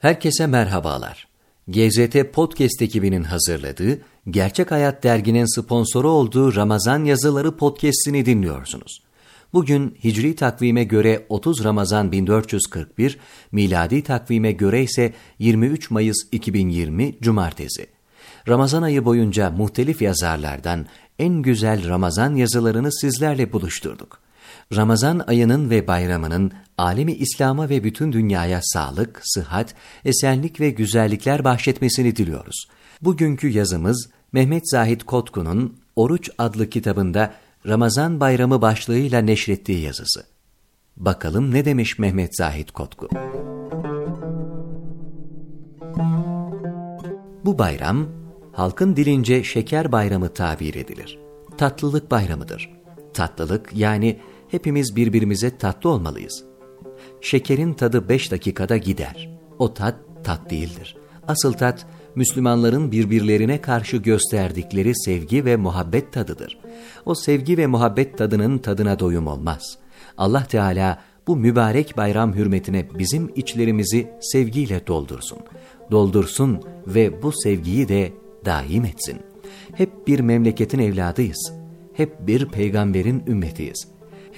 Herkese merhabalar. GZT Podcast ekibinin hazırladığı, Gerçek Hayat derginin sponsoru olduğu Ramazan Yazıları podcast'ini dinliyorsunuz. Bugün Hicri takvime göre 30 Ramazan 1441, miladi takvime göre ise 23 Mayıs 2020 Cumartesi. Ramazan ayı boyunca muhtelif yazarlardan en güzel Ramazan yazılarını sizlerle buluşturduk. Ramazan ayının ve bayramının alemi İslam'a ve bütün dünyaya sağlık, sıhhat, esenlik ve güzellikler bahşetmesini diliyoruz. Bugünkü yazımız Mehmet Zahit Kotku'nun Oruç adlı kitabında Ramazan bayramı başlığıyla neşrettiği yazısı. Bakalım ne demiş Mehmet Zahit Kotku? Bu bayram, halkın dilince şeker bayramı tabir edilir. Tatlılık bayramıdır. Tatlılık yani hepimiz birbirimize tatlı olmalıyız. Şekerin tadı beş dakikada gider. O tat, tat değildir. Asıl tat, Müslümanların birbirlerine karşı gösterdikleri sevgi ve muhabbet tadıdır. O sevgi ve muhabbet tadının tadına doyum olmaz. Allah Teala bu mübarek bayram hürmetine bizim içlerimizi sevgiyle doldursun. Doldursun ve bu sevgiyi de daim etsin. Hep bir memleketin evladıyız. Hep bir peygamberin ümmetiyiz.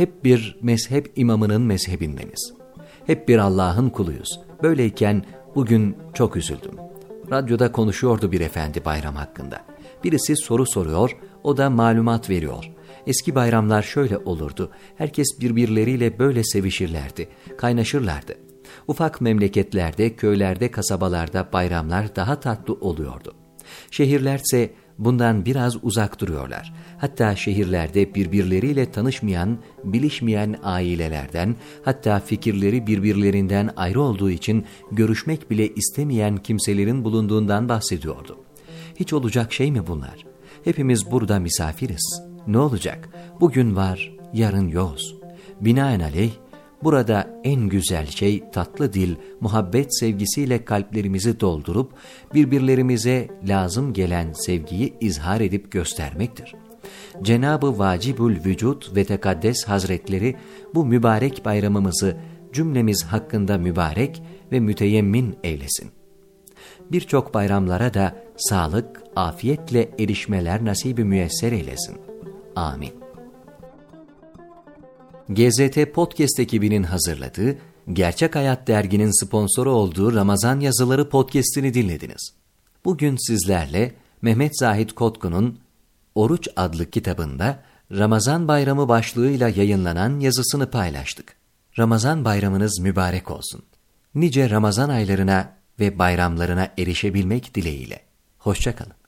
Hep bir mezhep imamının mezhebindeniz. Hep bir Allah'ın kuluyuz. Böyleyken bugün çok üzüldüm. Radyoda konuşuyordu bir efendi bayram hakkında. Birisi soru soruyor, o da malumat veriyor. Eski bayramlar şöyle olurdu. Herkes birbirleriyle böyle sevişirlerdi, kaynaşırlardı. Ufak memleketlerde, köylerde, kasabalarda bayramlar daha tatlı oluyordu. Şehirlerse bundan biraz uzak duruyorlar. Hatta şehirlerde birbirleriyle tanışmayan, bilişmeyen ailelerden, hatta fikirleri birbirlerinden ayrı olduğu için görüşmek bile istemeyen kimselerin bulunduğundan bahsediyordu. Hiç olacak şey mi bunlar? Hepimiz burada misafiriz. Ne olacak? Bugün var, yarın yoz. Binaenaleyh, Burada en güzel şey tatlı dil, muhabbet sevgisiyle kalplerimizi doldurup birbirlerimize lazım gelen sevgiyi izhar edip göstermektir. Cenabı Vacibül Vücut ve Tekaddes Hazretleri bu mübarek bayramımızı cümlemiz hakkında mübarek ve müteyemmin eylesin. Birçok bayramlara da sağlık, afiyetle erişmeler nasibi müyesser eylesin. Amin. GZT Podcast ekibinin hazırladığı, Gerçek Hayat derginin sponsoru olduğu Ramazan Yazıları podcast'ini dinlediniz. Bugün sizlerle Mehmet Zahit Kotku'nun Oruç adlı kitabında Ramazan Bayramı başlığıyla yayınlanan yazısını paylaştık. Ramazan bayramınız mübarek olsun. Nice Ramazan aylarına ve bayramlarına erişebilmek dileğiyle. Hoşçakalın.